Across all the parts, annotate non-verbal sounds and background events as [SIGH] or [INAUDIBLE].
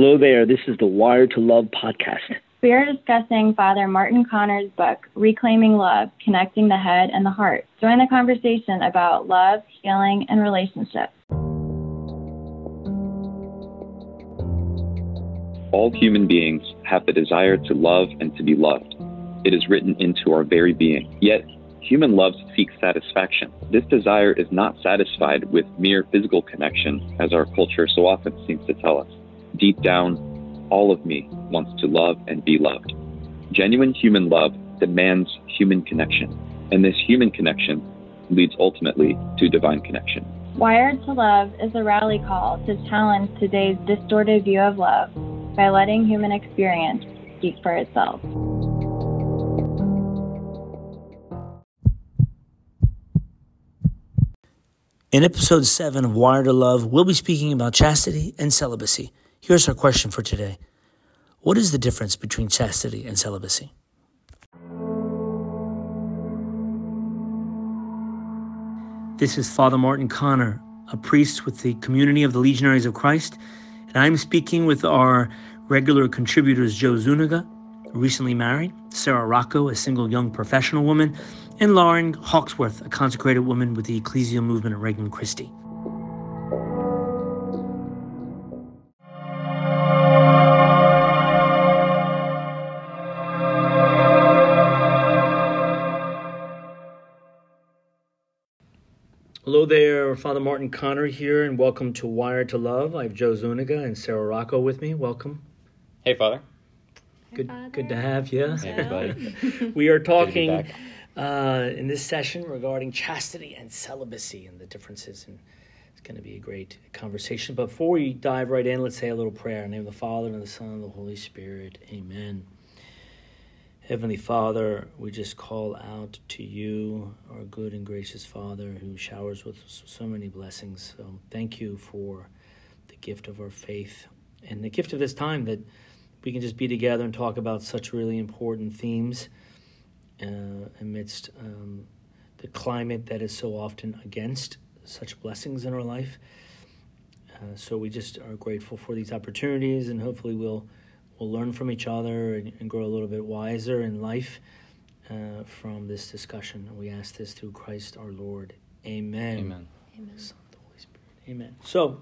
Hello there. This is the Wired to Love podcast. We are discussing Father Martin Connor's book, Reclaiming Love Connecting the Head and the Heart. Join the conversation about love, healing, and relationships. All human beings have the desire to love and to be loved. It is written into our very being. Yet, human love seeks satisfaction. This desire is not satisfied with mere physical connection, as our culture so often seems to tell us. Deep down, all of me wants to love and be loved. Genuine human love demands human connection, and this human connection leads ultimately to divine connection. Wired to Love is a rally call to challenge today's distorted view of love by letting human experience speak for itself. In episode 7 of Wired to Love, we'll be speaking about chastity and celibacy. Here's our question for today What is the difference between chastity and celibacy? This is Father Martin Connor, a priest with the Community of the Legionaries of Christ, and I'm speaking with our regular contributors Joe Zuniga, recently married, Sarah Rocco, a single young professional woman, and Lauren Hawksworth, a consecrated woman with the ecclesial movement at Regnum Christi. Hello there, Father Martin Connor here, and welcome to Wired to Love. I have Joe Zuniga and Sarah Rocco with me. Welcome. Hey, Father. Good, good to have you. Hey, everybody. [LAUGHS] we are Good to be talking uh, in this session regarding chastity and celibacy and the differences, and it's going to be a great conversation. But before we dive right in, let's say a little prayer. In the name of the Father and of the Son and of the Holy Spirit. Amen. Heavenly Father, we just call out to you, our good and gracious Father, who showers with so many blessings. So thank you for the gift of our faith and the gift of this time that we can just be together and talk about such really important themes uh, amidst um, the climate that is so often against such blessings in our life. Uh, so we just are grateful for these opportunities, and hopefully we'll we'll learn from each other and, and grow a little bit wiser in life uh, from this discussion. We ask this through Christ our Lord. Amen. Amen. Son, the Holy Spirit. Amen. So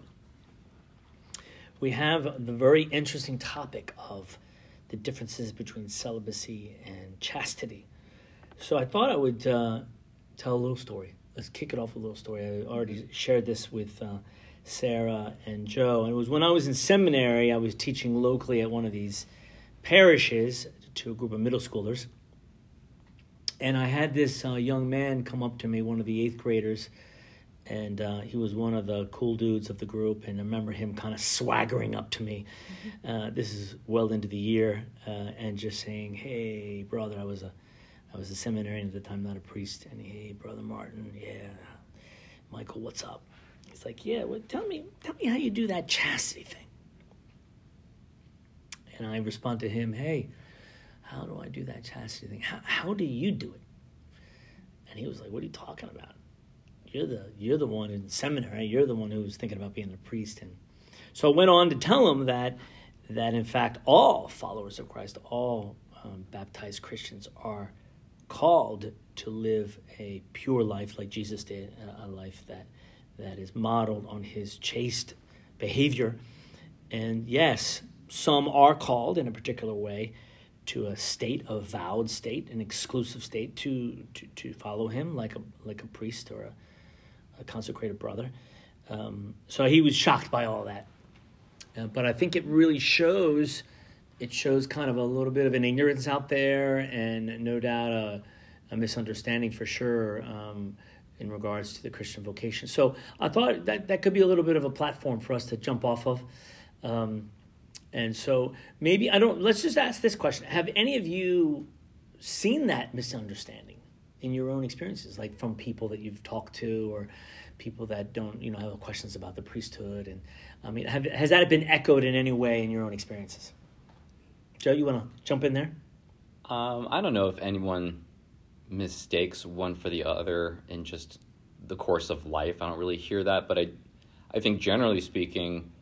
we have the very interesting topic of the differences between celibacy and chastity. So I thought I would uh, tell a little story. Let's kick it off with a little story. I already shared this with uh, Sarah and Joe. And it was when I was in seminary, I was teaching locally at one of these parishes to a group of middle schoolers. And I had this uh, young man come up to me, one of the eighth graders, and uh, he was one of the cool dudes of the group. And I remember him kind of swaggering up to me. Uh, this is well into the year, uh, and just saying, "Hey, brother, I was a, I was a seminarian at the time, not a priest." And hey, brother Martin, yeah, Michael, what's up? He's like, "Yeah, well, tell me, tell me how you do that chastity thing." And I respond to him, "Hey, how do I do that chastity thing? How, how do you do it?" And he was like, "What are you talking about? You're the you're the one in seminary. You're the one who was thinking about being a priest." And so I went on to tell him that that in fact all followers of Christ, all um, baptized Christians, are called to live a pure life like Jesus did, a life that that is modeled on His chaste behavior. And yes, some are called in a particular way to a state, a vowed state, an exclusive state, to to, to follow Him like a like a priest or a, a consecrated brother. Um, so he was shocked by all that. Uh, but I think it really shows it shows kind of a little bit of an ignorance out there, and no doubt a, a misunderstanding for sure um, in regards to the Christian vocation. So I thought that that could be a little bit of a platform for us to jump off of. Um, and so maybe I don't. Let's just ask this question: Have any of you seen that misunderstanding in your own experiences, like from people that you've talked to, or people that don't, you know, have questions about the priesthood? And I mean, have, has that been echoed in any way in your own experiences? Joe, you want to jump in there? Um, I don't know if anyone mistakes one for the other in just the course of life. I don't really hear that, but I, I think generally speaking,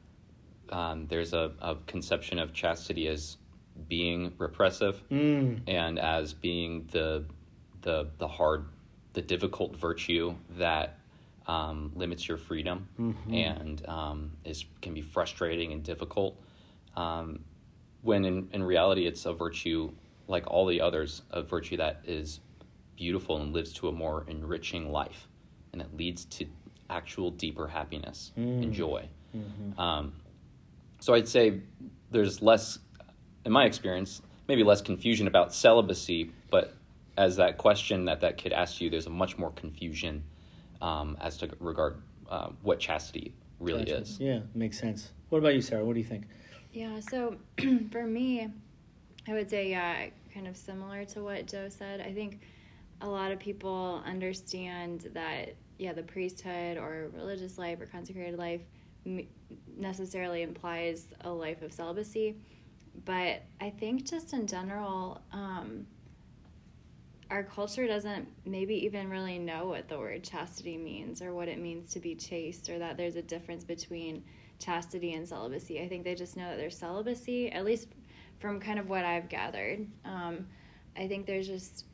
um, there's a, a conception of chastity as being repressive Mm. and as being the the the hard, the difficult virtue that um, limits your freedom and um, is can be frustrating and difficult. Um, when in, in reality, it's a virtue like all the others, a virtue that is beautiful and lives to a more enriching life, and it leads to actual deeper happiness and joy. Um, so I'd say there's less, in my experience, maybe less confusion about celibacy, but as that question that that kid asked you, there's a much more confusion um, as to regard uh, what chastity really Gotcha. is. Yeah, makes sense. What about you, Sarah? What do you think? Yeah, so [CLEARS THROAT] for me, I would say, yeah, kind of similar to what Joe said. I think a lot of people understand that, yeah, the priesthood or religious life or consecrated life necessarily implies a life of celibacy. But I think just in general, um, our culture doesn't maybe even really know what the word chastity means or what it means to be chaste or that there's a difference between chastity and celibacy. I think they just know that there's celibacy, at least from kind of what I've gathered. Um, I think there's just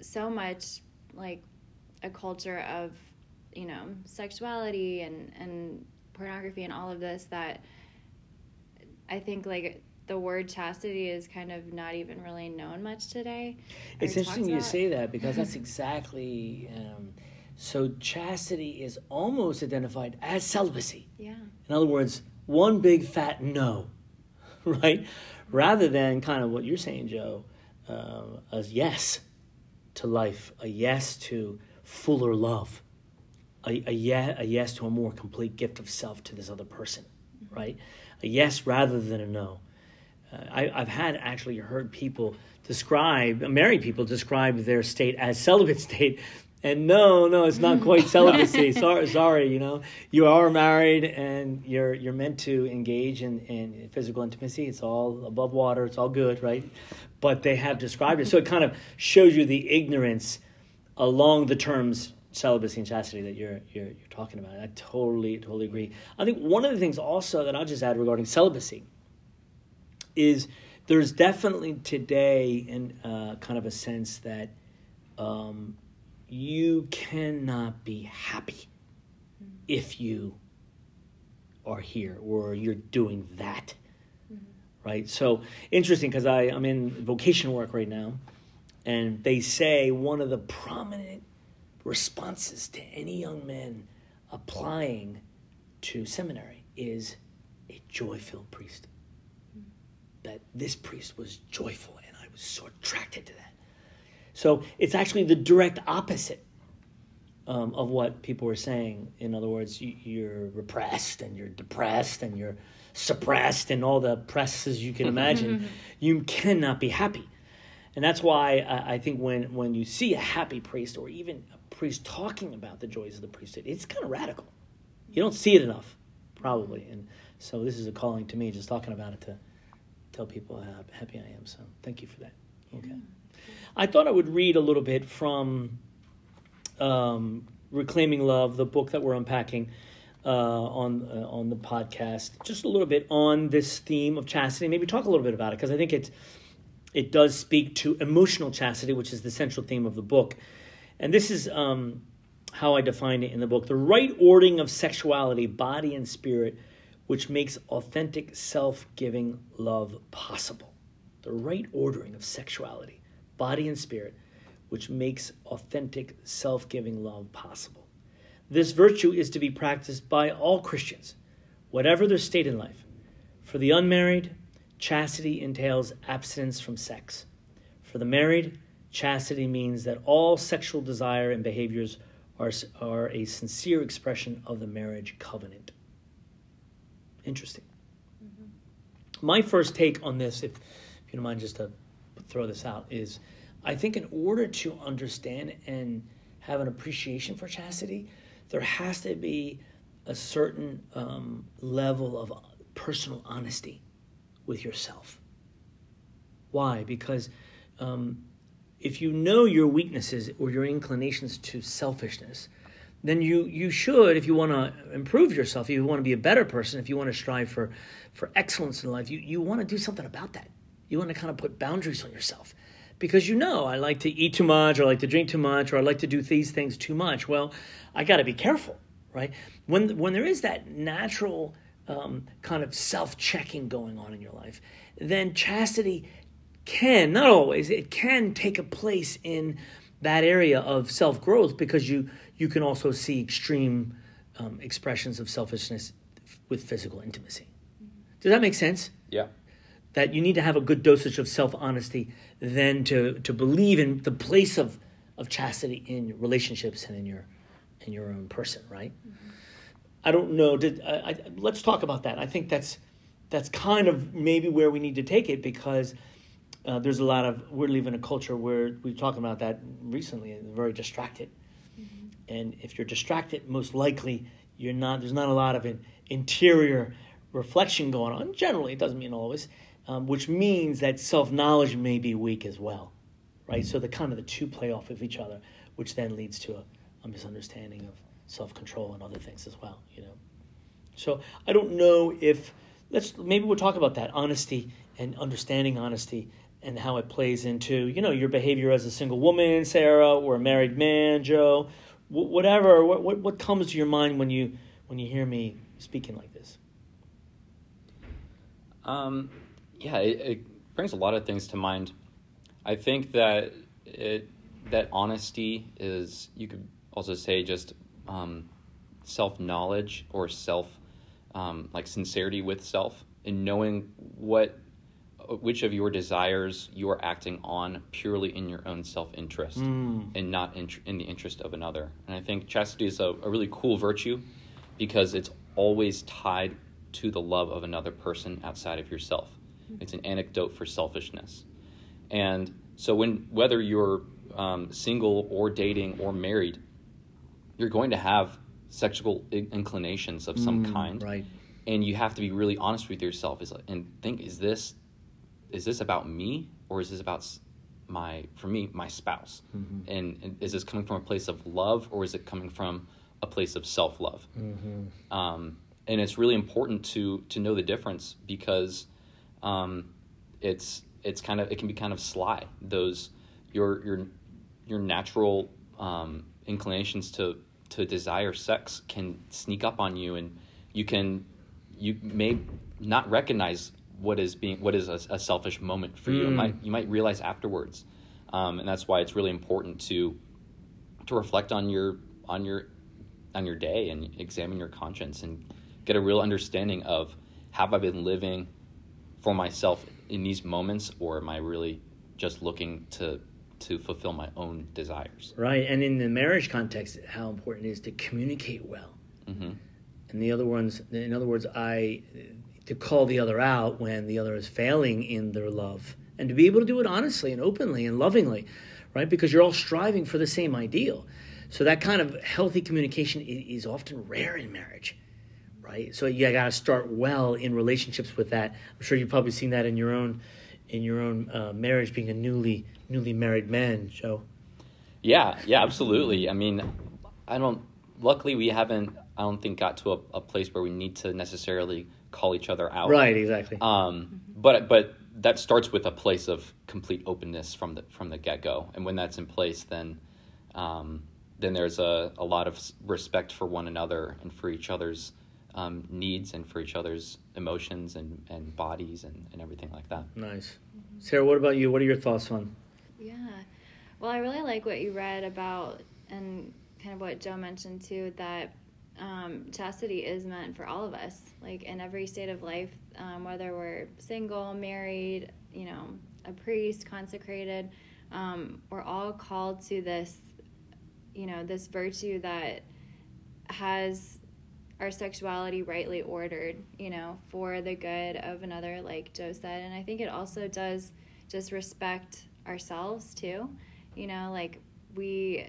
so much like a culture of, you know, sexuality and, and pornography and all of this that I think like the word chastity is kind of not even really known much today. It's interesting you say that because that's [LAUGHS] exactly. Um, so chastity is almost identified as celibacy. Yeah. In other words, one big fat no, [LAUGHS] right? Rather than kind of what you're saying, Joe, uh, a yes to life, a yes to fuller love, a, a, ye- a yes to a more complete gift of self to this other person, right? A yes rather than a no. Uh, I, I've had actually heard people describe, married people describe their state as celibate [LAUGHS] state. And no, no, it's not quite [LAUGHS] celibacy. sorry, sorry, you know, you are married and you're you're meant to engage in, in physical intimacy. It's all above water. It's all good, right? But they have described it, so it kind of shows you the ignorance along the terms celibacy and chastity that you're you're you're talking about. I totally totally agree. I think one of the things also that I'll just add regarding celibacy is there's definitely today in uh, kind of a sense that um, you cannot be happy if you are here or you're doing that right so interesting because i'm in vocation work right now and they say one of the prominent responses to any young man applying to seminary is a joy-filled priest that this priest was joyful and I was so attracted to that. So it's actually the direct opposite um, of what people were saying. In other words, you, you're repressed and you're depressed and you're suppressed and all the presses you can mm-hmm, imagine. Mm-hmm, mm-hmm. you cannot be happy. And that's why I, I think when, when you see a happy priest or even a priest talking about the joys of the priesthood, it's kind of radical. You don't see it enough, probably. And so this is a calling to me, just talking about it to tell people how happy I am. So thank you for that. Okay. I thought I would read a little bit from um, Reclaiming Love, the book that we're unpacking uh, on uh, on the podcast. Just a little bit on this theme of chastity. Maybe talk a little bit about it because I think it it does speak to emotional chastity, which is the central theme of the book. And this is um, how I define it in the book: the right ordering of sexuality, body and spirit, which makes authentic self-giving love possible. The right ordering of sexuality, body and spirit, which makes authentic self-giving love possible. This virtue is to be practiced by all Christians, whatever their state in life. For the unmarried, chastity entails abstinence from sex. For the married, chastity means that all sexual desire and behaviors are, are a sincere expression of the marriage covenant. Interesting. Mm-hmm. My first take on this, if, if you don't mind just to throw this out, is I think in order to understand and have an appreciation for chastity, there has to be a certain um, level of personal honesty with yourself. Why? Because um, if you know your weaknesses or your inclinations to selfishness, then you you should, if you want to improve yourself, if you want to be a better person, if you want to strive for for excellence in life, you you want to do something about that. You want to kind of put boundaries on yourself. Because you know, I like to eat too much, or I like to drink too much, or I like to do these things too much. Well, I got to be careful, right? When when there is that natural um, kind of self checking going on in your life, then chastity can not always it can take a place in that area of self growth because you you can also see extreme um, expressions of selfishness with physical intimacy. Does that make sense? Yeah. That you need to have a good dosage of self honesty, then to to believe in the place of of chastity in relationships and in your in your own person, right? Mm-hmm. I don't know. Did I, I, let's talk about that. I think that's that's kind of maybe where we need to take it because uh, there's a lot of we're living in a culture where we've talked about that recently and very distracted. Mm-hmm. And if you're distracted, most likely you're not. There's not a lot of an interior reflection going on. Generally, it doesn't mean always, um, which means that self knowledge may be weak as well, right? So the kind of the two play off of each other, which then leads to a, a misunderstanding of self control and other things as well. You know, so I don't know if let's maybe we'll talk about that honesty and understanding honesty and how it plays into you know your behavior as a single woman, Sarah, or a married man, Joe, whatever. What, what what comes to your mind when you when you hear me speaking like this? Um, yeah, it, it brings a lot of things to mind. I think that it that honesty is you could also say just um, self knowledge or self um, like sincerity with self and knowing what which of your desires you are acting on purely in your own self interest mm. and not in, in, the interest of another. And I think chastity is a, a really cool virtue because it's always tied to the love of another person outside of yourself. It's an antidote for selfishness. And so, when whether you're um, single or dating or married, you're going to have sexual inclinations of some mm, kind, right? And you have to be really honest with yourself, is and think: is this is this about me or is this about my for me my spouse? Mm-hmm. And, and, is this coming from a place of love or is it coming from a place of self love? Mm-hmm. Um, and it's really important to to know the difference because um, it's it's kind of it can be kind of sly those your your your natural um, inclinations to to desire sex can sneak up on you and you can you may not recognize what is being what is a, a selfish moment for mm. you. you might you might realize afterwards um, and that's why it's really important to to reflect on your on your on your day and examine your conscience and get a real understanding of have I been living for myself in these moments or am I really just looking to to fulfill my own desires. Right, and in the marriage context, how important it is to communicate well. Mm-hmm. And the other ones, in other words, I to call the other out when the other is failing in their love, and to be able to do it honestly and openly and lovingly, right? Because you're all striving for the same ideal. So that kind of healthy communication is often rare in marriage, right? So you got to start well in relationships with that. I'm sure you've probably seen that in your own in your own uh, marriage, being a newly newly married man, Joe. Yeah, yeah, absolutely. I mean, I don't. Luckily, we haven't. I don't think got to a, a place where we need to necessarily call each other out. Right. Exactly. Um, but but that starts with a place of complete openness from the from the get go, and when that's in place, then um, then there's a, a lot of respect for one another and for each other's um, needs and for each other's emotions and, and bodies and, and everything like that. Nice. Sarah, what about you? What are your thoughts on yeah. Well, I really like what you read about and kind of what Joe mentioned too that um, chastity is meant for all of us, like in every state of life, um, whether we're single, married, you know, a priest, consecrated, um, we're all called to this, you know, this virtue that has our sexuality rightly ordered, you know, for the good of another, like Joe said. And I think it also does just respect ourselves too. You know, like we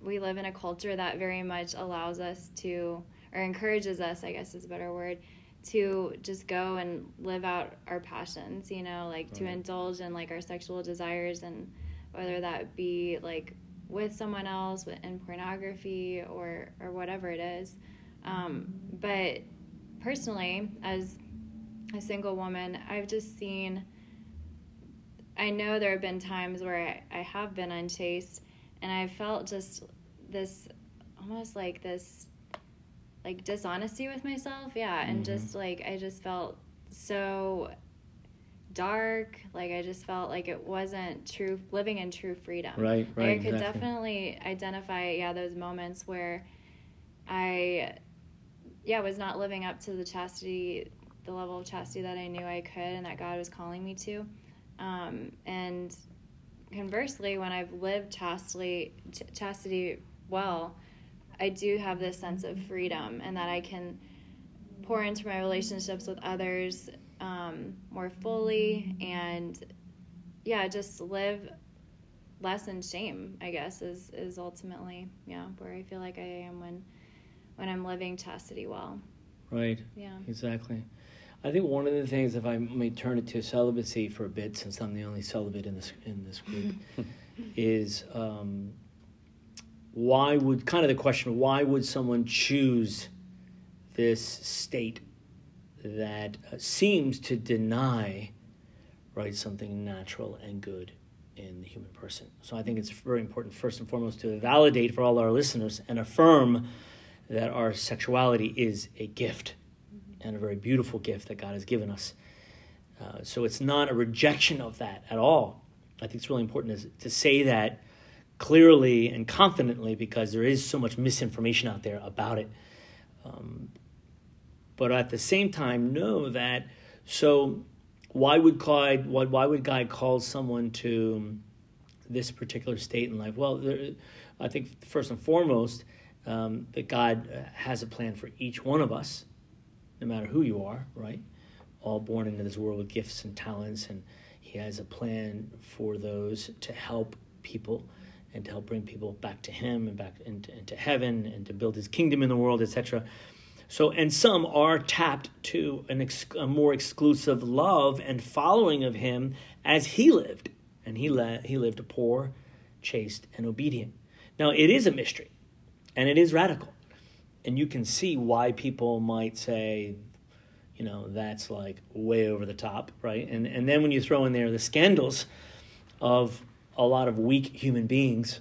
we live in a culture that very much allows us to or encourages us, I guess is a better word, to just go and live out our passions, you know, like right. to indulge in like our sexual desires and whether that be like with someone else in pornography or or whatever it is. Um, but personally, as a single woman, I've just seen. I know there have been times where I, I have been unchaste, and I felt just this almost like this like dishonesty with myself yeah and mm-hmm. just like i just felt so dark like i just felt like it wasn't true living in true freedom right right like i could exactly. definitely identify yeah those moments where i yeah was not living up to the chastity the level of chastity that i knew i could and that god was calling me to. Um, and conversely when i've lived chastity ch- chastity well I do have this sense of freedom and that I can pour into my relationships with others um, more fully and yeah, just live less in shame, I guess, is is ultimately, yeah, where I feel like I am when when I'm living chastity well. Right. Yeah. Exactly. I think one of the things, if I may turn it to celibacy for a bit, since I'm the only celibate in this in this group, [LAUGHS] is um, why would kind of the question why would someone choose this state that uh, seems to deny right something natural and good in the human person so i think it's very important first and foremost to validate for all our listeners and affirm that our sexuality is a gift and a very beautiful gift that god has given us uh, so it's not a rejection of that at all i think it's really important to, to say that clearly and confidently because there is so much misinformation out there about it. Um, but at the same time, know that. So, why would God? Why, why would God call someone to this particular state in life? Well, there, I think first and foremost um, that God has a plan for each one of us, no matter who you are. Right, all born into this world with gifts and talents, and He has a plan for those to help people and to help bring people back to Him and back into, into heaven and to build His kingdom in the world, etc. So, and some are tapped to an ex, a more exclusive love and following of Him as He lived, and He le- He lived poor, chaste, and obedient. Now, it is a mystery, and it is radical, and you can see why people might say, you know, that's like way over the top, right? And and then when you throw in there the scandals of a lot of weak human beings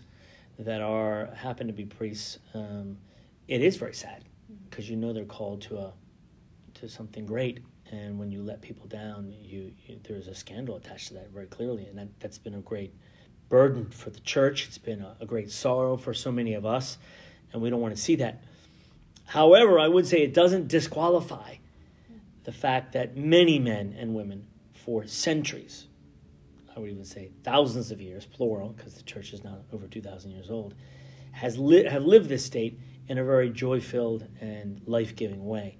that are happen to be priests, um, it is very sad. Because you know they're called to a to something great, and when you let people down, you, you there's a scandal attached to that very clearly, and that that's been a great burden for the church. It's been a, a great sorrow for so many of us, and we don't want to see that. However, I would say it doesn't disqualify the fact that many men and women for centuries I would even say thousands of years, plural, because the church is now over 2,000 years old, has li- have lived this state in a very joy filled and life giving way.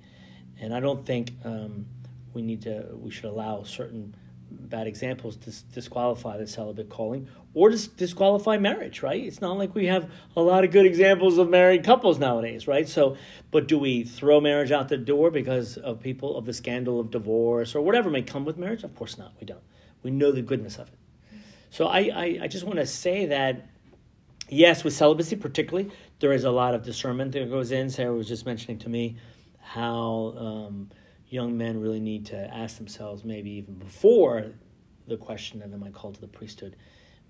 And I don't think um, we need to, we should allow certain bad examples to disqualify the celibate calling or dis- disqualify marriage, right? It's not like we have a lot of good examples of married couples nowadays, right? So, but do we throw marriage out the door because of people of the scandal of divorce or whatever may come with marriage? Of course not. We don't. We know the goodness of it. So I, I, I just want to say that, yes, with celibacy particularly, there is a lot of discernment that goes in. Sarah was just mentioning to me how um, young men really need to ask themselves, maybe even before the question of am I called to the priesthood,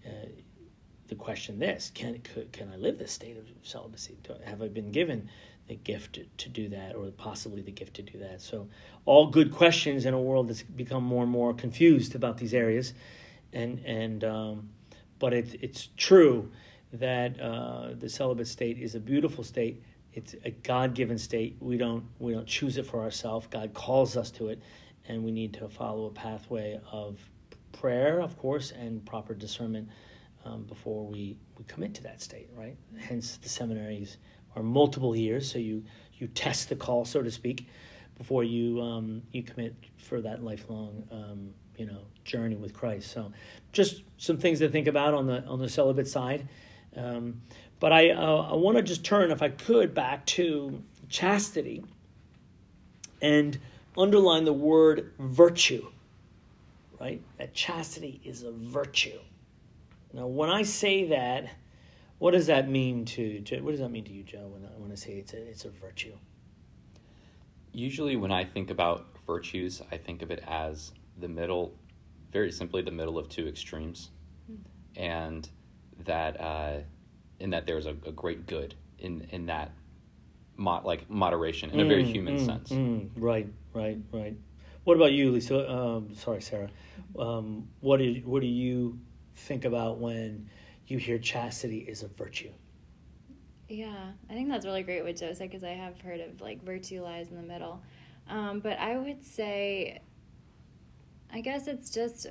uh, the question this can can I live this state of celibacy? Have I been given the gift to, to, do that, or possibly the gift to do that? So, all good questions in a world that's become more and more confused about these areas, and and um, but it, it's true that uh, the celibate state is a beautiful state. It's a God-given state. We don't we don't choose it for ourselves. God calls us to it, and we need to follow a pathway of prayer, of course, and proper discernment um, before we, we commit to that state, right? Hence, the seminaries are multiple years, so you, you test the call, so to speak, before you, um, you commit for that lifelong um, you know, journey with Christ. So, just some things to think about on the, on the celibate side. But I, uh, I want to just turn, if I could, back to chastity and underline the word virtue, right? That chastity is a virtue. Now, when I say that, What does that mean to, to what does that mean to you, Joe? When I, when I say it's a it's a virtue. Usually, when I think about virtues, I think of it as the middle, very simply, the middle of two extremes, and that uh, in that there's a, a great good in in that, mo- like moderation in a very Mm, human mm, sense. mm. right, right, right. What about you, Lisa? Um, sorry, Sarah. Um, what do what do you think about when you hear chastity is a virtue? Yeah, I think that's really great what Joe said because I have heard of like virtue lies in the middle. Um, but I would say, I guess it's just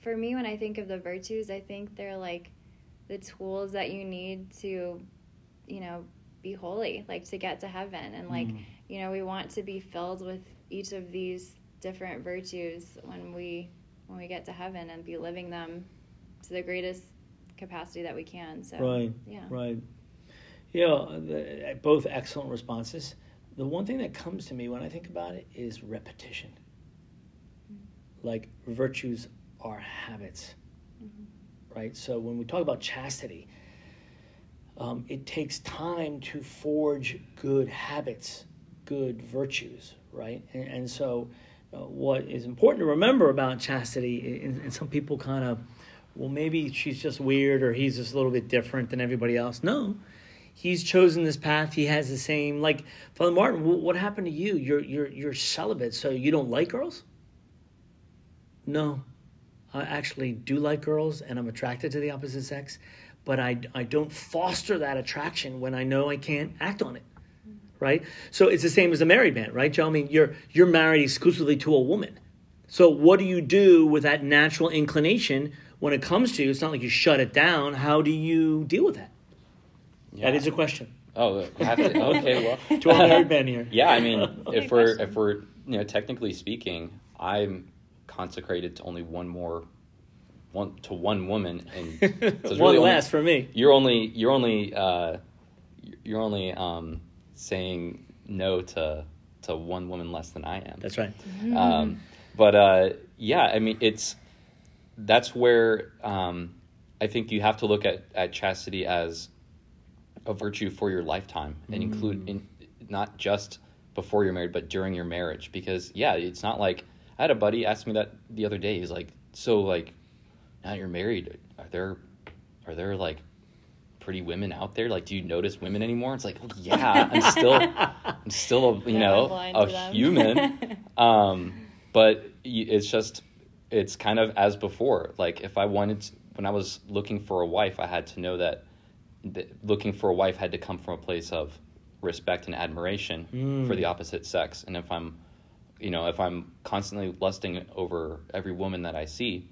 for me when I think of the virtues, I think they're like the tools that you need to, you know, be holy, like to get to heaven. And like, Mm. you know, we want to be filled with each of these different virtues when we when we get to heaven and be living them to the greatest capacity that we can. So Right. yeah. Right. Yeah, the, uh, both excellent responses. The one thing that comes to me when I think about it is repetition. Mm-hmm. Like virtues are habits, mm-hmm. Right? So when we talk about chastity, um, it takes time to forge good habits, good virtues, right? And, and so, uh, what is important to remember about chastity, and, and some people kind of, well, maybe she's just weird or he's just a little bit different than everybody else. No, he's chosen this path. He has the same, like Father Martin. wh- What happened to you? You're you're you're celibate, so you don't like girls. No, I actually do like girls, and I'm attracted to the opposite sex, but I I don't foster that attraction when I know I can't act on it right? So it's the same as a married man, right, Joe? I mean, you're you're married exclusively to a woman. So what do you do with that natural inclination when it comes to you? It's not like you shut it down. How do you deal with that? Yeah. That is a question Oh, uh, have to, okay. Well, [LAUGHS] to our married man here. Yeah, I mean, if we're if we're you know technically speaking, I'm consecrated to only one more, one to one woman, and [LAUGHS] so One really only- less for me. You're only you're only uh, you're only um, saying no to to one woman less than I am. That's right. Um, but uh, yeah, I mean, it's that's where um, I think you have to look at, at chastity as a virtue for your lifetime and include in not just before you're married, but during your marriage. Because yeah, it's not like I had a buddy ask me that the other day. He's like, "So like, now you're married, are there are there like pretty women out there? Like, do you notice women anymore?" It's like, well, yeah, I'm still [LAUGHS] I'm still a, you know a human. [LAUGHS] um, but it's just it's kind of as before. Like if I wanted to, when I was looking for a wife, I had to know that, that looking for a wife had to come from a place of respect and admiration for the opposite sex. And if I'm, you know, if I'm constantly lusting over every woman that I see,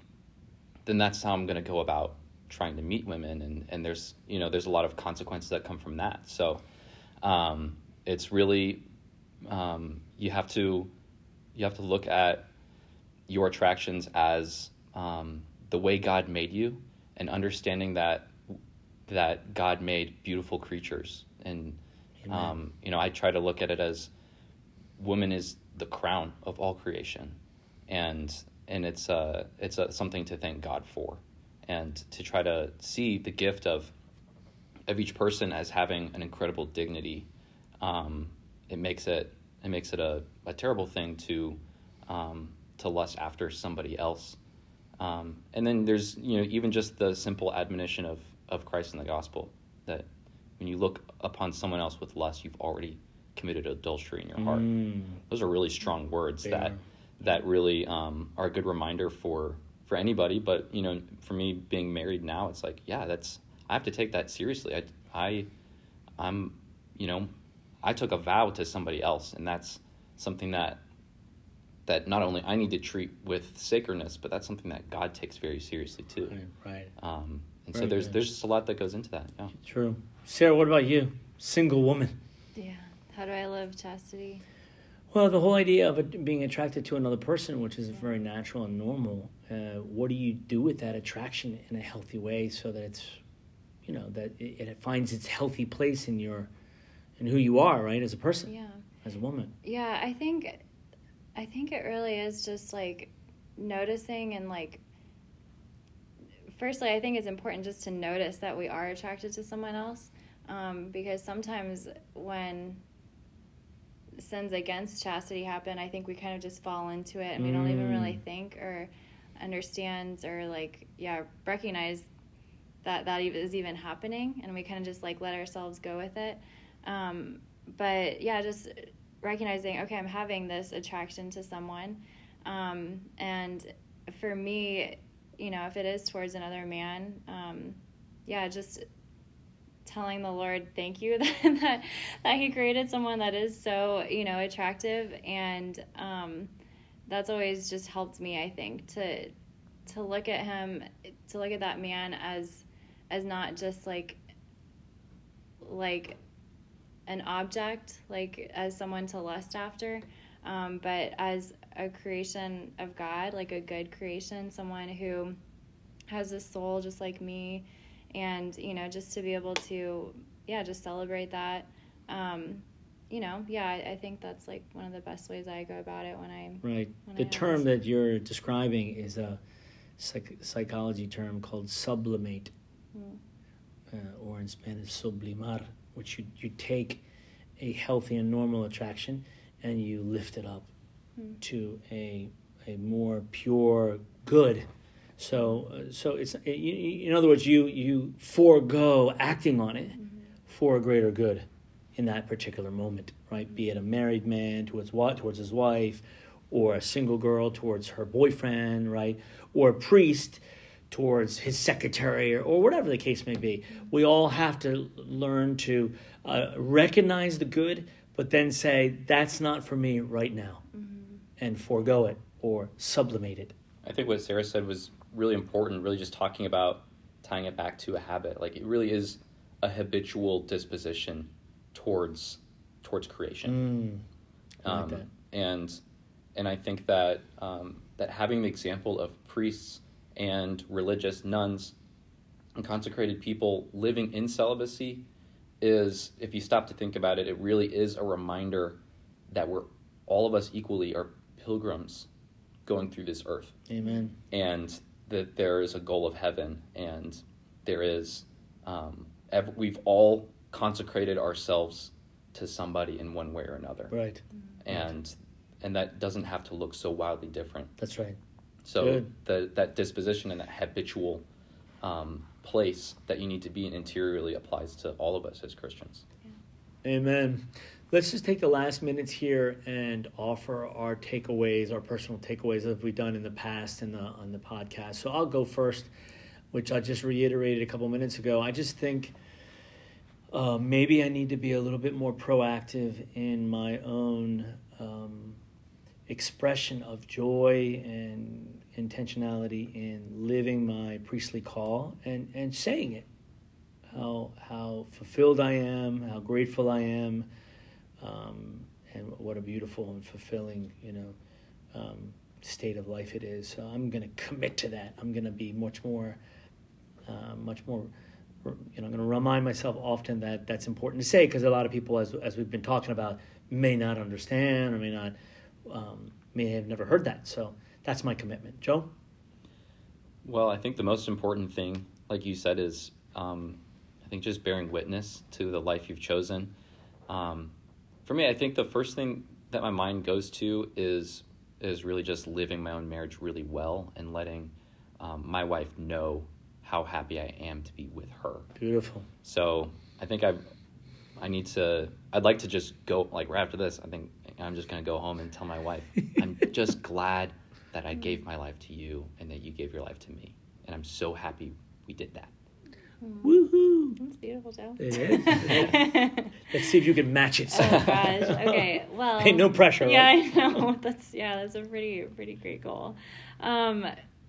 then that's how I'm going to go about trying to meet women. And, and there's, you know, there's a lot of consequences that come from that. So um, it's really, um, you have to, you have to look at your attractions as um, the way God made you and understanding that that God made beautiful creatures and um, you know I try to look at it as woman is the crown of all creation. And and it's uh it's uh something to thank God for and to try to see the gift of of each person as having an incredible dignity. Um, it makes it it makes it a, a terrible thing to um, to lust after somebody else. Um, and then there's you know even just the simple admonition of of Christ in the gospel that when you look upon someone else with lust you've already committed adultery in your heart Mm. those are really strong words They that that really um, are a good reminder for for anybody but you know for me being married now it's like yeah that's i have to take that seriously i i i'm you know i took a vow to somebody else and that's something that that not only i need to treat with sacredness but that's something that god takes very seriously too Right, right. um, and so there's good. there's just a lot that goes into that yeah True. Sarah, what about you? Single woman. Yeah. How do I live chastity? Well, the whole idea of it being attracted to another person, which is very natural and normal, uh, what do you do with that attraction in a healthy way so that it's, you know, that it, it finds its healthy place in your, in who you are, right, as a person, Yeah. as a woman. Yeah, I think I think it really is just like noticing and like firstly, I think it's important just to notice that we are attracted to someone else, um, because sometimes when sins against chastity happen, I think we kind of just fall into it and we don't even really Mm. think or understand or like yeah recognize that that is even happening, and we kind of just like let ourselves go with it. Um, but yeah, just recognizing okay, I'm having this attraction to someone, um, and for me, you know, if it is towards another man, um, yeah, just telling the Lord thank you [LAUGHS] that, that that He created someone that is so you know attractive, and um, that's always just helped me. I think to to look at him, to look at that man as as not just like like an object, like as someone to lust after, um, but as a creation of God, like a good creation, someone who has a soul just like me, and you know, just to be able to, yeah, just celebrate that. Um, you know, yeah, I, I think that's like one of the best ways I go about it when I. Right. When The I term that you're describing is a psych- psychology term called sublimate, Mm. uh, or in Spanish, sublimar, which you, you take a healthy and normal attraction and you lift it up Mm. to a, a more pure good. So, uh, so it's uh, you, you- in other words, you you forego acting on it mm-hmm. for a greater good in that particular moment, right? Be it a mm-hmm. married man towards what towards his wife, or a single girl towards her boyfriend, right? Or a priest towards his secretary, or, or whatever the case may be. Mm-hmm. We all have to learn to uh, recognize the good, but then say that's not for me right now, and forego it or sublimate it. I think what Sarah said was really important, really just talking about tying it back to a habit. Like it really is a habitual disposition towards towards creation. Mm, like um, that. and and I think that um, that having the example of priests and religious nuns and consecrated people living in celibacy is, if you stop to think about it, it really is a reminder that we're all of us equally are pilgrims going through this earth Amen. and that there is a goal of heaven and there is um, ev- we've all consecrated ourselves to somebody in one way or another Right. and and that doesn't have to look so wildly different That's right. so Good. the that disposition and that habitual um, place that you need to be in interiorly applies to all of us as christians Amen. Let's just take the last minutes here and offer our takeaways, our personal takeaways that we've done in the past in the on the podcast. So I'll go first, which I just reiterated a couple minutes ago. I just think uh, maybe I need to be a little bit more proactive in my own um, expression of joy and intentionality in living my priestly call and, and saying it how how fulfilled I am, how grateful I am, um, and what a beautiful and fulfilling you know um, state of life it is. So I'm going to commit to that. I'm going to be much more, uh, much more. You know, I'm going to remind myself often that that's important to say because a lot of people, as as we've been talking about, may not understand or may not um, may have never heard that. So that's my commitment, Joe. well i think the most important thing like you said is um, i think just bearing witness to the life you've chosen um, for me i think the first thing that my mind goes to is is really just living my own marriage really well and letting um, my wife know how happy i am to be with her Beautiful. So I think I I need to I'd like to just go like right after this. I think I'm just gonna go home and tell my wife I'm [LAUGHS] just glad that I gave my life to you and that you gave your life to me, and I'm so happy we did that. Woohoo! That's beautiful, Joe. It is. [LAUGHS] Let's see if you can match it. Oh gosh. Okay. Well. [LAUGHS] Hey, no pressure, Yeah, right? I know. [LAUGHS] That's yeah. That's a pretty pretty great goal. Um,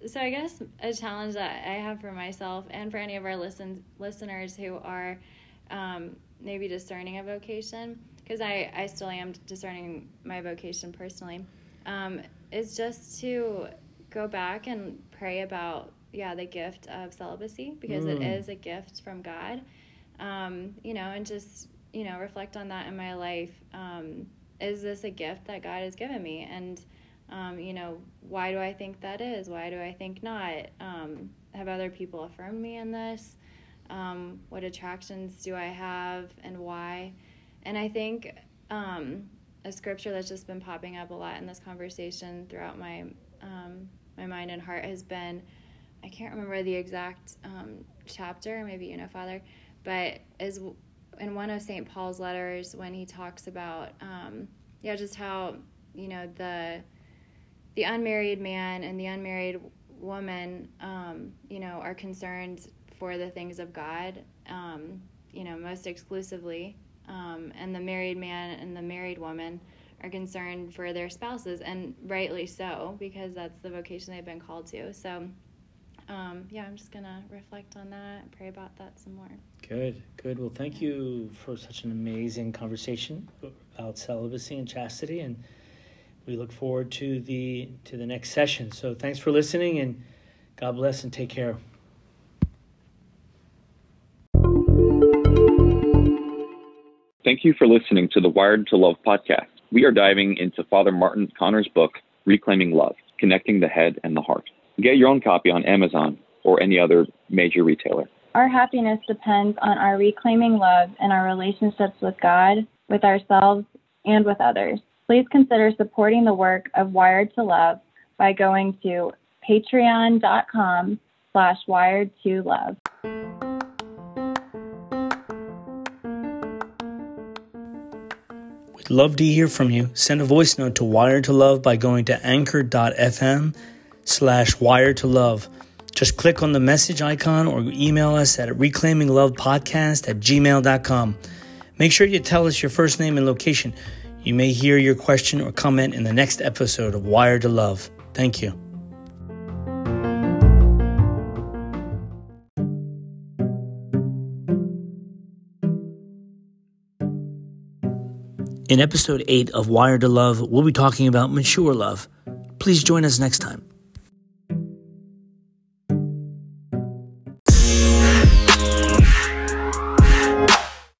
so I guess a challenge that I have for myself and for any of our listen listeners who are um, maybe discerning a vocation, because I I still am discerning my vocation personally, um, is just to go back and pray about yeah the gift of celibacy because it Mm. is a gift from God um, you know, and just, you know, reflect on that in my life. Um, is this a gift that God has given me? And, um, you know, why do I think that is? Why do I think not? Um, have other people affirmed me in this? Um, what attractions do I have and why? And I think um, a scripture that's just been popping up a lot in this conversation throughout my my mind and heart has been I can't remember the exact chapter, maybe you know, Father, but is in one of St. Paul's letters when he talks about um, yeah, just how you know the the unmarried man and the unmarried woman, um, you know, are concerned for the things of God, um, you know, most exclusively, um, and the married man and the married woman are concerned for their spouses, and rightly so, because that's the vocation they've been called to. So, um, yeah, I'm just gonna reflect on that and pray about that some more. Good, good. Well, thank you for such an amazing conversation about celibacy and chastity, and we look forward to the to the next session. So, thanks for listening, and God bless and take care. Thank you for listening to the Wired to Love podcast. We are diving into Father Martin Connor's book, Reclaiming Love Connecting the Head and the Heart. Get your own copy on Amazon or any other major retailer. Our happiness depends on our reclaiming love and our relationships with God, with ourselves, and with others. Please consider supporting the work of Wired to Love by going to patreon.com slash wired to love. We'd love to hear from you. Send a voice note to Wired to Love by going to anchor.fm slash wired to love. Just click on the message icon or email us at reclaiminglovepodcast at gmail.com. Make sure you tell us your first name and location. You may hear your question or comment in the next episode of Wired to Love. Thank you. In episode 8 of Wired to Love, we'll be talking about mature love. Please join us next time.